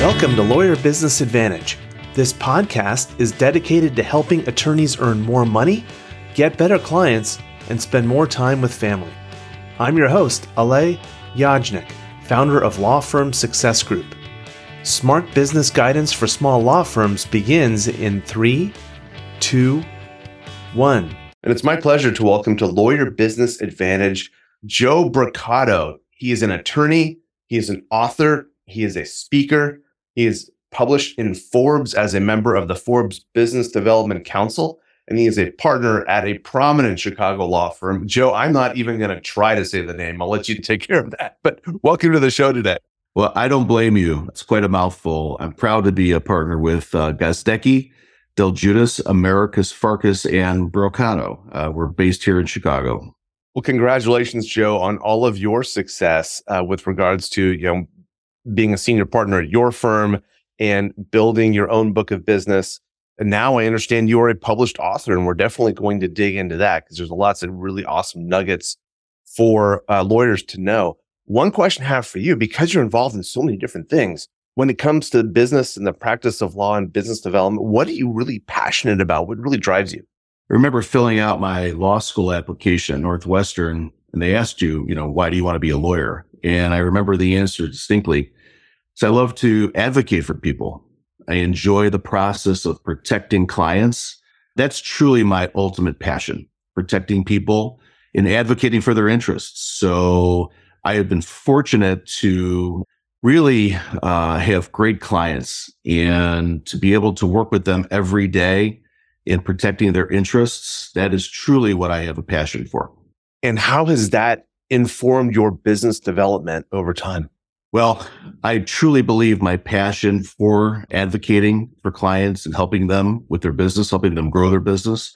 Welcome to Lawyer Business Advantage. This podcast is dedicated to helping attorneys earn more money, get better clients, and spend more time with family. I'm your host, Alay Yajnik, founder of law firm Success Group. Smart business guidance for small law firms begins in three, two, one. And it's my pleasure to welcome to Lawyer Business Advantage Joe Brocato. He is an attorney, he is an author, he is a speaker, he is published in Forbes as a member of the Forbes Business Development Council, and he is a partner at a prominent Chicago law firm. Joe, I'm not even going to try to say the name. I'll let you take care of that. But welcome to the show today. Well, I don't blame you. It's quite a mouthful. I'm proud to be a partner with uh, Gozdecki, Del Giudice, Americus Farkas, and Brocato. Uh, we're based here in Chicago. Well, congratulations, Joe, on all of your success uh, with regards to you know being a senior partner at your firm and building your own book of business. And now I understand you are a published author, and we're definitely going to dig into that because there's lots of really awesome nuggets for uh, lawyers to know. One question I have for you, because you're involved in so many different things, when it comes to business and the practice of law and business development, what are you really passionate about? What really drives you? I remember filling out my law school application at Northwestern, and they asked you, you know, why do you want to be a lawyer? And I remember the answer distinctly. So I love to advocate for people. I enjoy the process of protecting clients. That's truly my ultimate passion, protecting people and advocating for their interests. So I have been fortunate to really uh, have great clients and to be able to work with them every day in protecting their interests. That is truly what I have a passion for. And how has that informed your business development over time? Well, I truly believe my passion for advocating for clients and helping them with their business, helping them grow their business,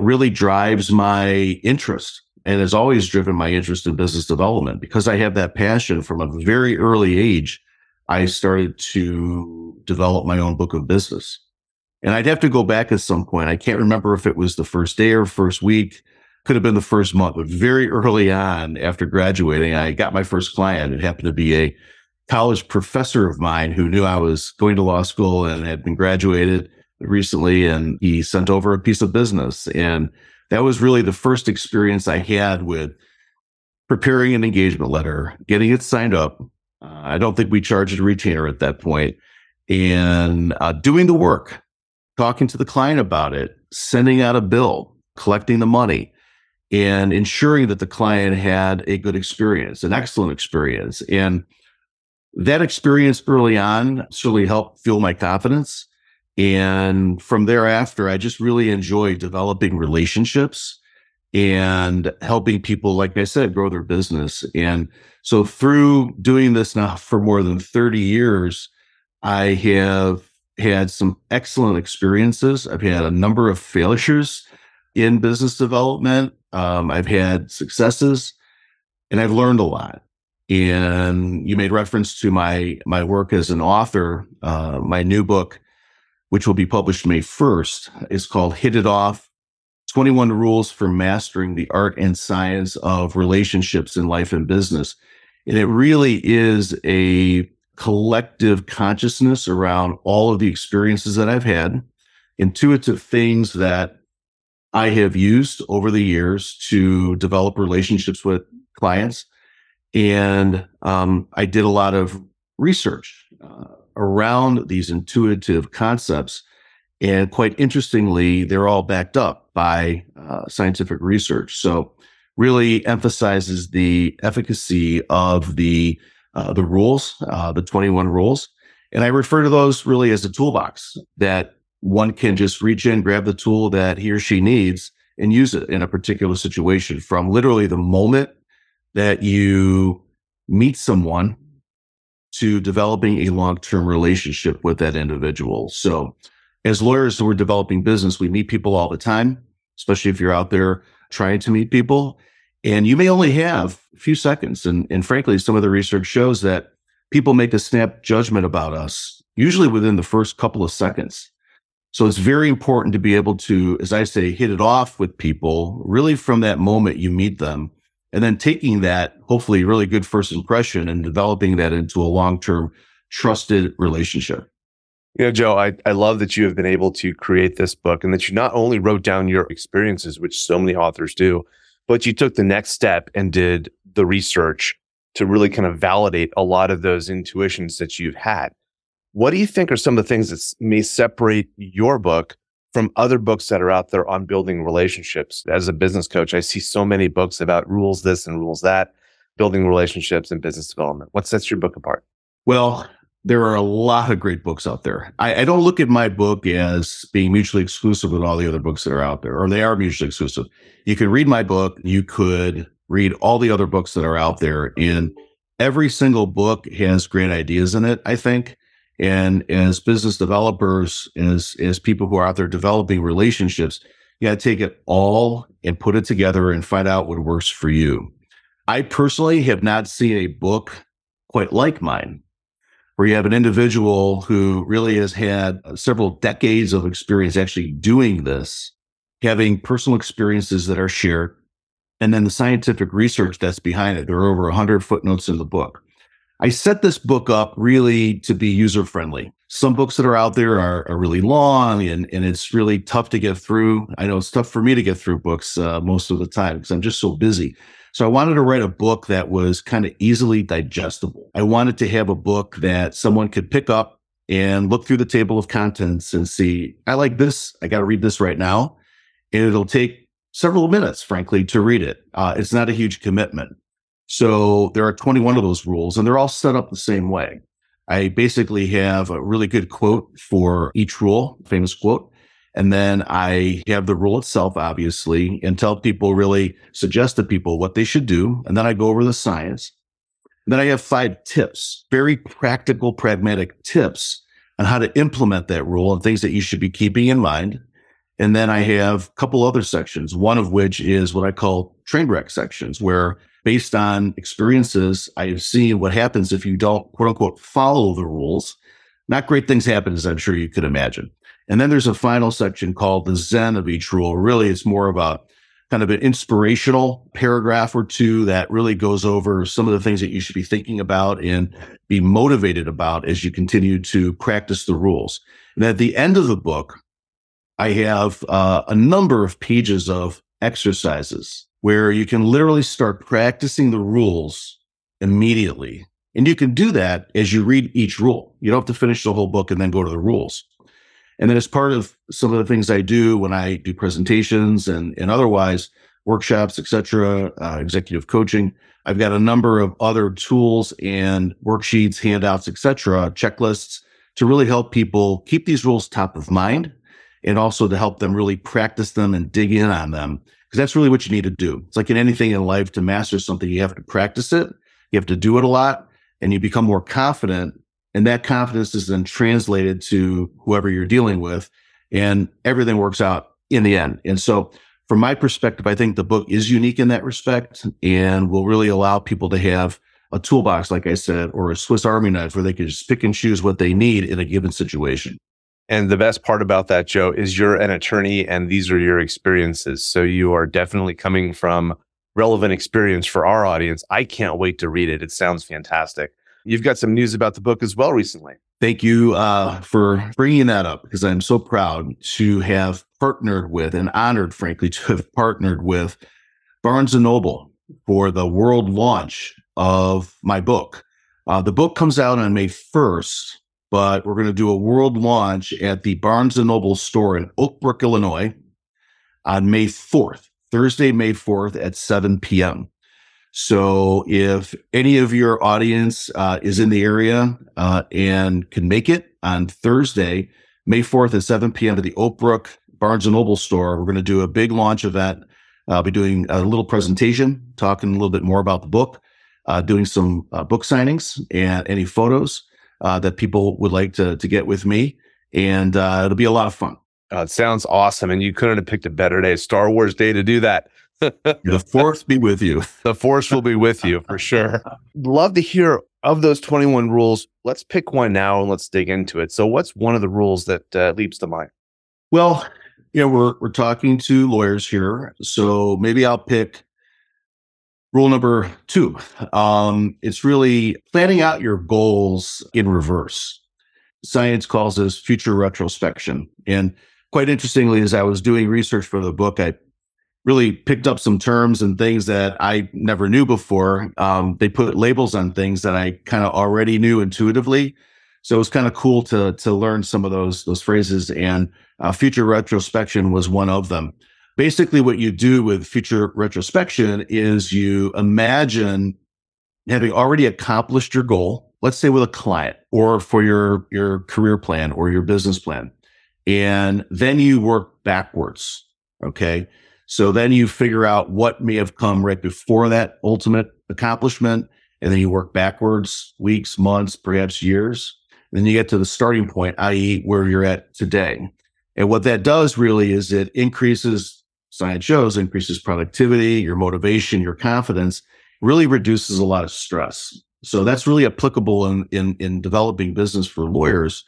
really drives my interest and has always driven my interest in business development because I have that passion from a very early age. I started to develop my own book of business. And I'd have to go back at some point. I can't remember if it was the first day or first week, could have been the first month, but very early on after graduating, I got my first client. It happened to be a college professor of mine who knew I was going to law school and had been graduated recently. And he sent over a piece of business. And that was really the first experience I had with preparing an engagement letter, getting it signed up. Uh, I don't think we charged a retainer at that point, and uh, doing the work, talking to the client about it, sending out a bill, collecting the money, and ensuring that the client had a good experience, an excellent experience. And that experience early on certainly helped fuel my confidence. And from thereafter, I just really enjoy developing relationships and helping people, like I said, grow their business. And so through doing this now for more than 30 years, I have had some excellent experiences. I've had a number of failures in business development. Um, I've had successes and I've learned a lot. And you made reference to my my work as an author. Uh, my new book, which will be published May 1st, is called Hit It Off 21 Rules for Mastering the Art and Science of Relationships in Life and Business. And it really is a collective consciousness around all of the experiences that I've had, intuitive things that I have used over the years to develop relationships with clients. And um, I did a lot of research uh, around these intuitive concepts. And quite interestingly, they're all backed up by uh, scientific research. So, really emphasizes the efficacy of the uh, the rules, uh, the 21 rules. And I refer to those really as a toolbox that one can just reach in, grab the tool that he or she needs, and use it in a particular situation from literally the moment that you meet someone to developing a long-term relationship with that individual. So as lawyers who are developing business, we meet people all the time, especially if you're out there trying to meet people. And you may only have a few seconds. And, and frankly, some of the research shows that people make a snap judgment about us, usually within the first couple of seconds. So it's very important to be able to, as I say, hit it off with people really from that moment you meet them and then taking that hopefully really good first impression and developing that into a long-term trusted relationship. You know, Joe, I, I love that you have been able to create this book and that you not only wrote down your experiences, which so many authors do, but you took the next step and did the research to really kind of validate a lot of those intuitions that you've had. What do you think are some of the things that may separate your book from other books that are out there on building relationships? As a business coach, I see so many books about rules this and rules that, building relationships and business development. What sets your book apart? Well, there are a lot of great books out there. I, I, don't look at my book as being mutually exclusive with all the other books that are out there, or they are mutually exclusive. You can read my book, you could read all the other books that are out there, and every single book has great ideas in it, I think. And as business developers, as as people who are out there developing relationships, you got to take it all and put it together and find out what works for you. I personally have not seen a book quite like mine where you have an individual who really has had several decades of experience actually doing this, having personal experiences that are shared, and then the scientific research that's behind it. There are over 100 footnotes in the book. I set this book up really to be user friendly. Some books that are out there are, are, really long and, and it's really tough to get through. I know it's tough for me to get through books uh, most of the time because I'm just so busy. So I wanted to write a book that was kind of easily digestible. I wanted to have a book that someone could pick up and look through the table of contents and see, I like this. I got to read this right now. And it'll take several minutes, frankly, to read it. Uh, it's not a huge commitment. So there are 21 of those rules and they're all set up the same way. I basically have a really good quote for each rule, famous quote. And then I have the rule itself, obviously, and tell people really suggest to people what they should do. And then I go over the science. And then I have five tips, very practical, pragmatic tips on how to implement that rule and things that you should be keeping in mind. And then I have a couple other sections, one of which is what I call train wreck sections, where based on experiences, I have seen what happens if you don't quote unquote follow the rules. Not great things happen, as I'm sure you could imagine. And then there's a final section called the Zen of each rule. Really, it's more of a kind of an inspirational paragraph or two that really goes over some of the things that you should be thinking about and be motivated about as you continue to practice the rules. And at the end of the book, I have uh, a number of pages of exercises where you can literally start practicing the rules immediately. And you can do that as you read each rule. You don't have to finish the whole book and then go to the rules. And then as part of some of the things I do when I do presentations and, and otherwise workshops, etc., uh, executive coaching, I've got a number of other tools and worksheets, handouts, etc., checklists to really help people keep these rules top of mind and also to help them really practice them and dig in on them because that's really what you need to do. It's like in anything in life to master something, you have to practice it, you have to do it a lot, and you become more confident and that confidence is then translated to whoever you're dealing with and everything works out in the end. And so from my perspective, I think the book is unique in that respect and will really allow people to have a toolbox, like I said, or a Swiss Army knife where they can just pick and choose what they need in a given situation. And the best part about that, Joe, is you're an attorney and these are your experiences. So you are definitely coming from relevant experience for our audience. I can't wait to read it. It sounds fantastic. You've got some news about the book as well recently. Thank you uh, for bringing that up because I'm so proud to have partnered with and honored, frankly, to have partnered with Barnes and Noble for the world launch of my book. Uh, the book comes out on May 1st, but we're going to do a world launch at the Barnes and Noble store in Oak Brook, Illinois on May 4th, Thursday, May 4th at 7 p.m. So if any of your audience uh, is in the area uh, and can make it on Thursday, May 4th at 7 p.m. at the Oak Brook Barnes & Noble store, we're going to do a big launch event. I'll be doing a little presentation, talking a little bit more about the book, uh, doing some uh, book signings and any photos uh, that people would like to, to get with me. And uh, it'll be a lot of fun. it sounds awesome. And you couldn't have picked a better day, Star Wars Day, to do that the force be with you. The force will be with you for sure. Love to hear of those 21 rules. Let's pick one now and let's dig into it. So, what's one of the rules that uh, leaps to mind? Well, you know, we're we're talking to lawyers here, so maybe I'll pick Rule number two, um, it's really planning out your goals in reverse. Science calls this future retrospection. And quite interestingly, as I was doing research for the book, I really picked up some terms and things that I never knew before. Um, they put labels on things that I kind of already knew intuitively. So it was kind of cool to to learn some of those those phrases. And uh, future retrospection was one of them basically what you do with future retrospection is you imagine having already accomplished your goal let's say with a client or for your your career plan or your business plan and then you work backwards okay so then you figure out what may have come right before that ultimate accomplishment and then you work backwards weeks months perhaps years. And then you get to the starting point i.e where you're at today. And what that does really is it increases science shows increases productivity, your motivation, your confidence, really reduces a lot of stress. So that's really applicable in in, in developing business for lawyers,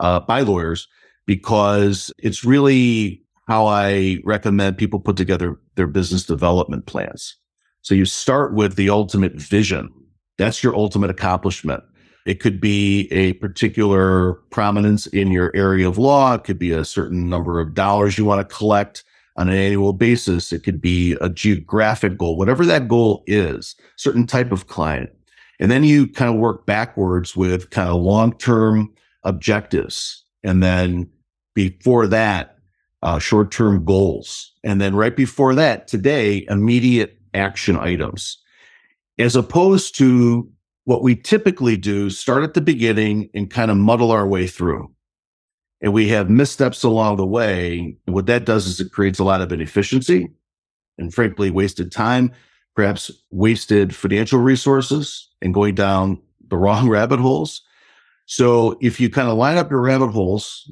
uh, by lawyers, because it's really how I recommend people put together their business development plans. So you start with the ultimate vision. That's your ultimate accomplishment. It could be a particular prominence in your area of law. It could be a certain number of dollars you want to collect on an annual basis. It could be a geographic goal, whatever that goal is, certain type of client. And then you kind of work backwards with kind of long term objectives. And then before that, uh, short term goals. And then right before that, today, immediate action items. As opposed to what we typically do, start at the beginning and kind of muddle our way through and we have missteps along the way, what that does is it creates a lot of inefficiency and frankly wasted time, perhaps wasted financial resources and going down the wrong rabbit holes. So if you kind of line up your rabbit holes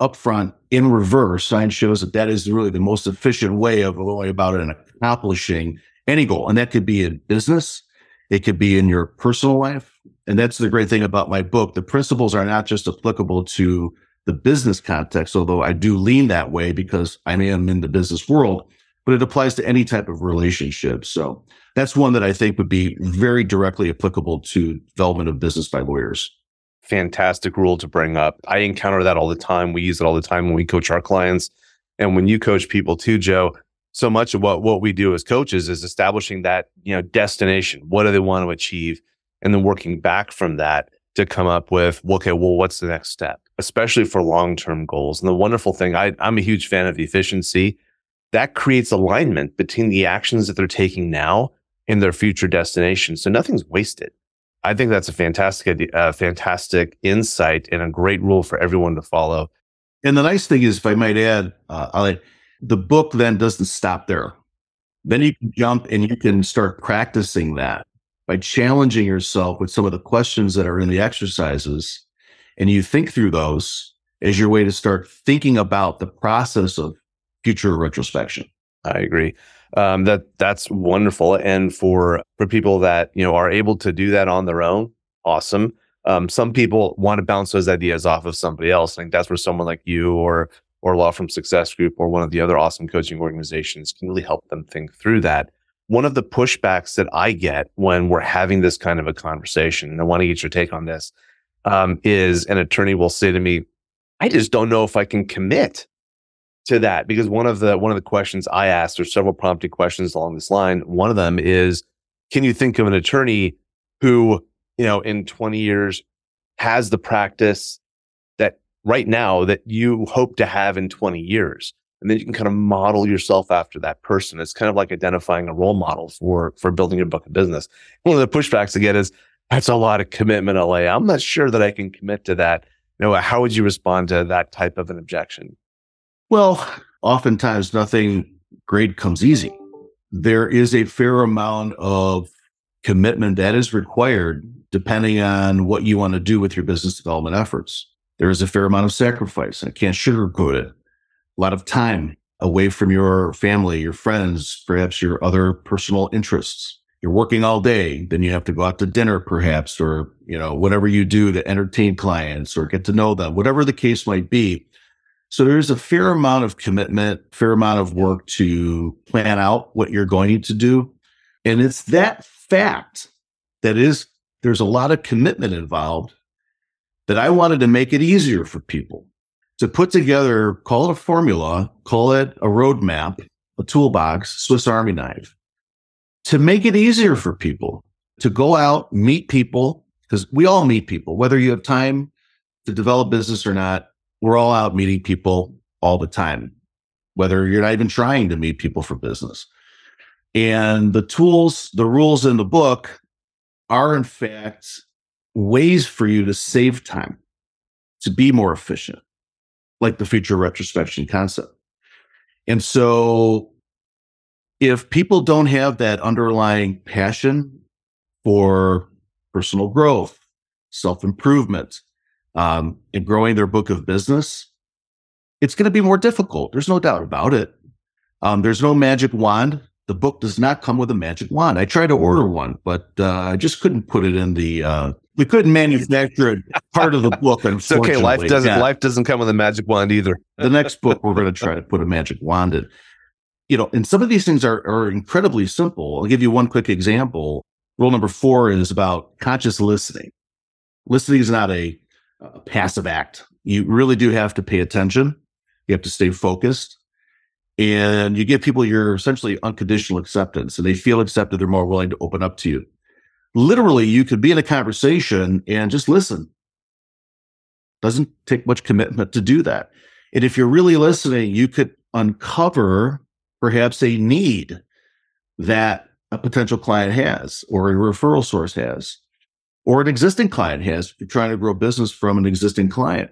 up front in reverse, science shows that that is really the most efficient way of going about it and accomplishing any goal. And that could be in business. It could be in your personal life. And that's the great thing about my book. The principles are not just applicable to the business context, although I do lean that way because I am in the business world, but it applies to any type of relationship. So that's one that I think would be very directly applicable to development of business by lawyers. Fantastic rule to bring up. I encounter that all the time. We use it all the time when we coach our clients. And when you coach people too, Joe, so much of what, what we do as coaches is establishing that, you know, destination. What do they want to achieve? And then working back from that to come up with, okay, well, what's the next step? Especially for long term goals. And the wonderful thing, I, I'm a huge fan of efficiency. That creates alignment between the actions that they're taking now and their future destination. So nothing's wasted. I think that's a fantastic, uh, fantastic insight and a great rule for everyone to follow. And the nice thing is, if I might add, uh, the book then doesn't stop there. Then you can jump and you can start practicing that by challenging yourself with some of the questions that are in the exercises and you think through those as your way to start thinking about the process of future retrospection. I agree. Um, that that's wonderful, and for for people that you know are able to do that on their own, awesome. Um, some people want to bounce those ideas off of somebody else. I think that's where someone like you or or Law Firm Success Group or one of the other awesome coaching organizations can really help them think through that one of the pushbacks that I get when we're having this kind of a conversation, and I want to get your take on this, um, is an attorney will say to me, "I just don't know if I can commit to that." Because one of the one of the questions I asked, there's several prompted questions along this line. One of them is, "Can you think of an attorney who, you know, in 20 years has the practice that right now that you hope to have in 20 years?" and then you can kind of model yourself after that person. It's kind of like identifying a role model for for building your book of business. One of the pushbacks again is that's a lot of commitment, Alay. I'm not sure that I can commit to that. Know, how would you respond to that type of an objection? Well, oftentimes nothing great comes easy. There is a fair amount of commitment that is required depending on what you want to do with your business development efforts. There is a fair amount of sacrifice. I can't sugarcoat it a lot of time away from your family, your friends, perhaps your other personal interests. You're working all day, then you have to go out to dinner perhaps, or, you know, whatever you do to entertain clients or get to know them, whatever the case might be. So there's a fair amount of commitment, fair amount of work to plan out what you're going to do. And it's that fact that is, there's a lot of commitment involved that I wanted to make it easier for people to put together, call it a formula, call it a roadmap, a toolbox, Swiss Army knife, to make it easier for people to go out, meet people, because we all meet people, whether you have time to develop business or not, we're all out meeting people all the time, whether you're not even trying to meet people for business. And the tools, the rules in the book are, in fact, ways for you to save time, to be more efficient, like the future retrospection concept. And so, if people don't have that underlying passion for personal growth, self improvement, um, and growing their book of business, it's going to be more difficult. There's no doubt about it. Um, there's no magic wand. The book does not come with a magic wand. I tried to order one, but uh, I just couldn't put it in the. Uh, we couldn't manufacture it part of the book. It's okay. Life doesn't. Yeah. Life doesn't come with a magic wand either. the next book we're going to try to put a magic wand in. You know, and some of these things are are incredibly simple. I'll give you one quick example. Rule number four is about conscious listening. Listening is not a a passive act. You really do have to pay attention. You have to stay focused. And you give people your essentially unconditional acceptance and they feel accepted. They're more willing to open up to you. Literally, you could be in a conversation and just listen. Doesn't take much commitment to do that. And if you're really listening, you could uncover perhaps a need that a potential client has or a referral source has or an existing client has you're trying to grow business from an existing client.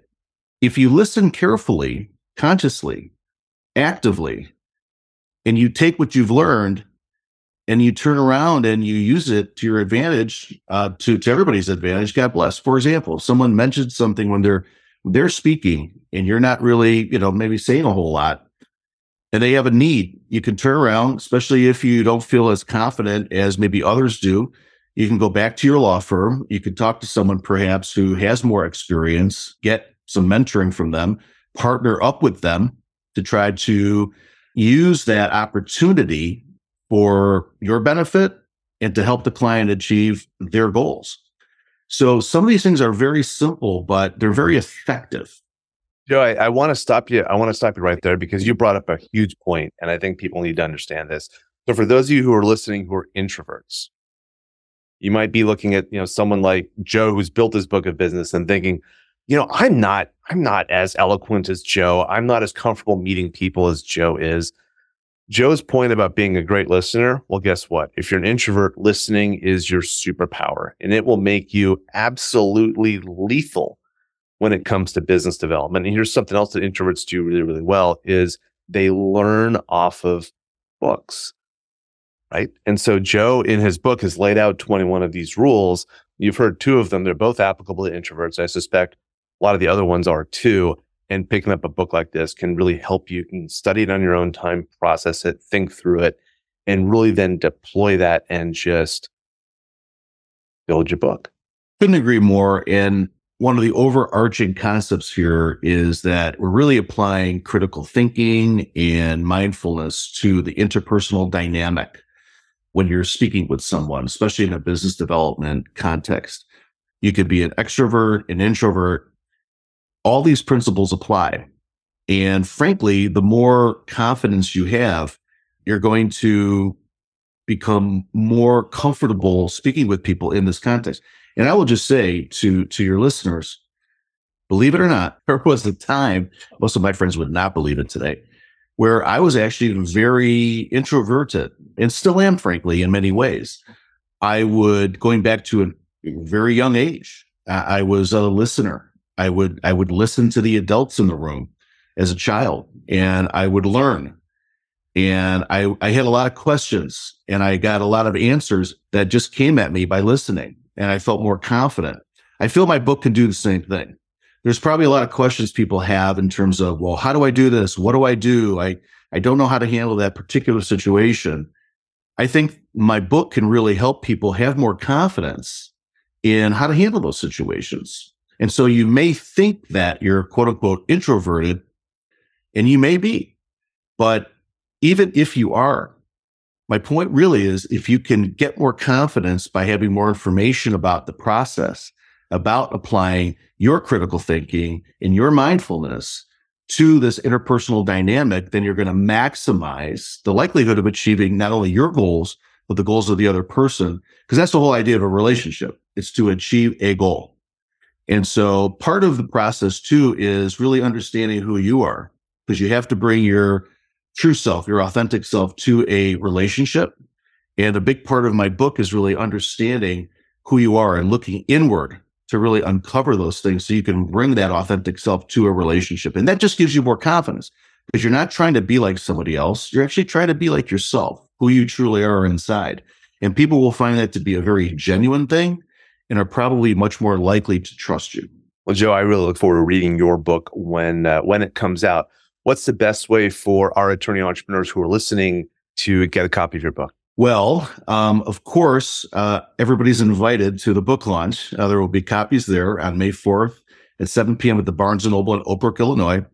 If you listen carefully, consciously, actively, and you take what you've learned and you turn around and you use it to your advantage, uh, to, to everybody's advantage, God bless. For example, someone mentioned something when they're they're speaking and you're not really, you know, maybe saying a whole lot and they have a need, you can turn around, especially if you don't feel as confident as maybe others do you can go back to your law firm. You could talk to someone perhaps who has more experience, get some mentoring from them, partner up with them to try to use that opportunity for your benefit and to help the client achieve their goals. So some of these things are very simple, but they're very effective. Joe, I, I want to stop you. I want to stop you right there because you brought up a huge point, and I think people need to understand this. So, for those of you who are listening who are introverts, you might be looking at, you know, someone like Joe who's built this book of business and thinking, you know, I'm not, I'm not as eloquent as Joe. I'm not as comfortable meeting people as Joe is. Joe's point about being a great listener, well, guess what? If you're an introvert, listening is your superpower and it will make you absolutely lethal when it comes to business development. And here's something else that introverts do really, really well is they learn off of books right? And so Joe in his book has laid out 21 of these rules. You've heard two of them. They're both applicable to introverts. I suspect a lot of the other ones are too. And picking up a book like this can really help you. Can study it on your own time, process it, think through it, and really then deploy that and just build your book. Couldn't agree more. And one of the overarching concepts here is that we're really applying critical thinking and mindfulness to the interpersonal dynamic when you're speaking with someone, especially in a business development context. You could be an extrovert, an introvert. All these principles apply. And frankly, the more confidence you have, you're going to become more comfortable speaking with people in this context. And I will just say to, to your listeners, believe it or not, there was a time, most of my friends would not believe it today, where I was actually very introverted and still am, frankly, in many ways. I would, going back to a very young age, I was a listener. I would, I would listen to the adults in the room as a child and I would learn. And I, I had a lot of questions and I got a lot of answers that just came at me by listening and I felt more confident. I feel my book can do the same thing there's probably a lot of questions people have in terms of, well, how do I do this? What do I do? I, I don't know how to handle that particular situation. I think my book can really help people have more confidence in how to handle those situations. And so you may think that you're quote unquote introverted, and you may be, but even if you are, My point really is if you can get more confidence by having more information about the process, about applying your critical thinking and your mindfulness to this interpersonal dynamic, then you're going to maximize the likelihood of achieving not only your goals, but the goals of the other person. Because that's the whole idea of a relationship. It's to achieve a goal. And so part of the process too is really understanding who you are because you have to bring your true self, your authentic self to a relationship. And a big part of my book is really understanding who you are and looking inward to really uncover those things so you can bring that authentic self to a relationship. And that just gives you more confidence because you're not trying to be like somebody else. You're actually trying to be like yourself, who you truly are inside. And people will find that to be a very genuine thing and are probably much more likely to trust you. Well, Joe, I really look forward to reading your book when uh, when it comes out. What's the best way for our attorney entrepreneurs who are listening to get a copy of your book? Well, um, of course, uh, everybody's invited to the book launch. Uh, there will be copies there on May 4th at 7 p.m. at the Barnes & Noble in Oak Brook, Illinois.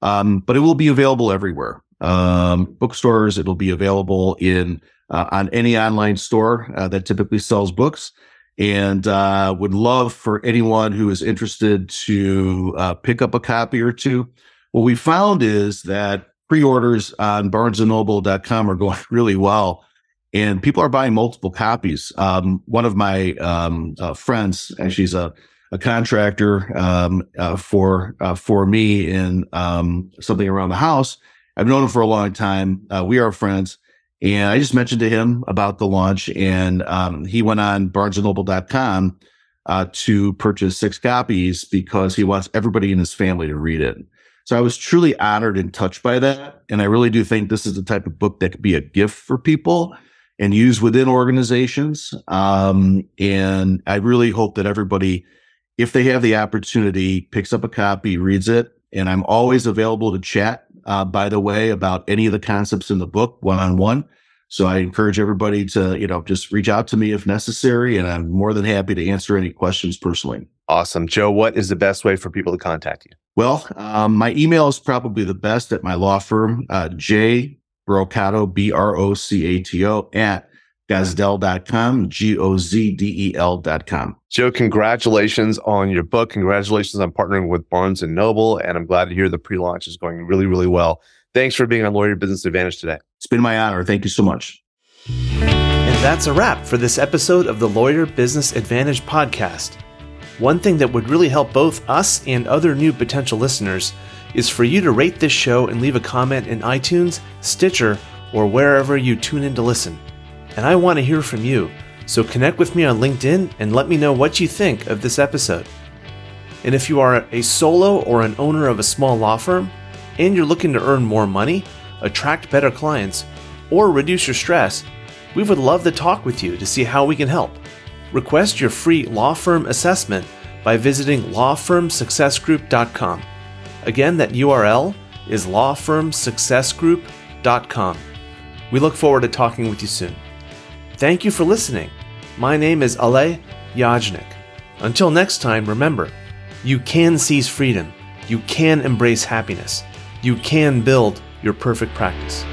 Um, but it will be available everywhere. Um, bookstores, it'll be available in uh, on any online store uh, that typically sells books. And uh, would love for anyone who is interested to uh, pick up a copy or two. What we found is that pre-orders on barnesandnoble.com are going really well and people are buying multiple copies. Um, one of my um, uh, friends, and she's a, a contractor um, uh, for uh, for me in um, something around the house. I've known him for a long time. Uh, we are friends, and I just mentioned to him about the launch, and um, he went on BarnesandNoble.com uh, to purchase six copies because he wants everybody in his family to read it. So I was truly honored and touched by that, and I really do think this is the type of book that could be a gift for people and used within organizations. Um, and I really hope that everybody, if they have the opportunity, picks up a copy, reads it. And I'm always available to chat, uh, by the way, about any of the concepts in the book one on one. So I encourage everybody to, you know, just reach out to me if necessary. And I'm more than happy to answer any questions personally. Awesome. Joe, what is the best way for people to contact you? Well, um, my email is probably the best at my law firm, uh, J Brocato, B R O C A T O, at gozdel.com, G O Z D E L.com. Joe, congratulations on your book. Congratulations on partnering with Barnes and Noble. And I'm glad to hear the pre launch is going really, really well. Thanks for being on Lawyer Business Advantage today. It's been my honor. Thank you so much. And that's a wrap for this episode of the Lawyer Business Advantage podcast. One thing that would really help both us and other new potential listeners is for you to rate this show and leave a comment in iTunes, Stitcher, or wherever you tune in to listen. And I want to hear from you, so connect with me on LinkedIn and let me know what you think of this episode. And if you are a solo or an owner of a small law firm and you're looking to earn more money, attract better clients, or reduce your stress, we would love to talk with you to see how we can help. Request your free law firm assessment by visiting lawfirmsuccessgroup.com. Again, that URL is lawfirmsuccessgroup.com. We look forward to talking with you soon. Thank you for listening. My name is Alay Yajnik. Until next time, remember, you can seize freedom, you can embrace happiness, you can build your perfect practice.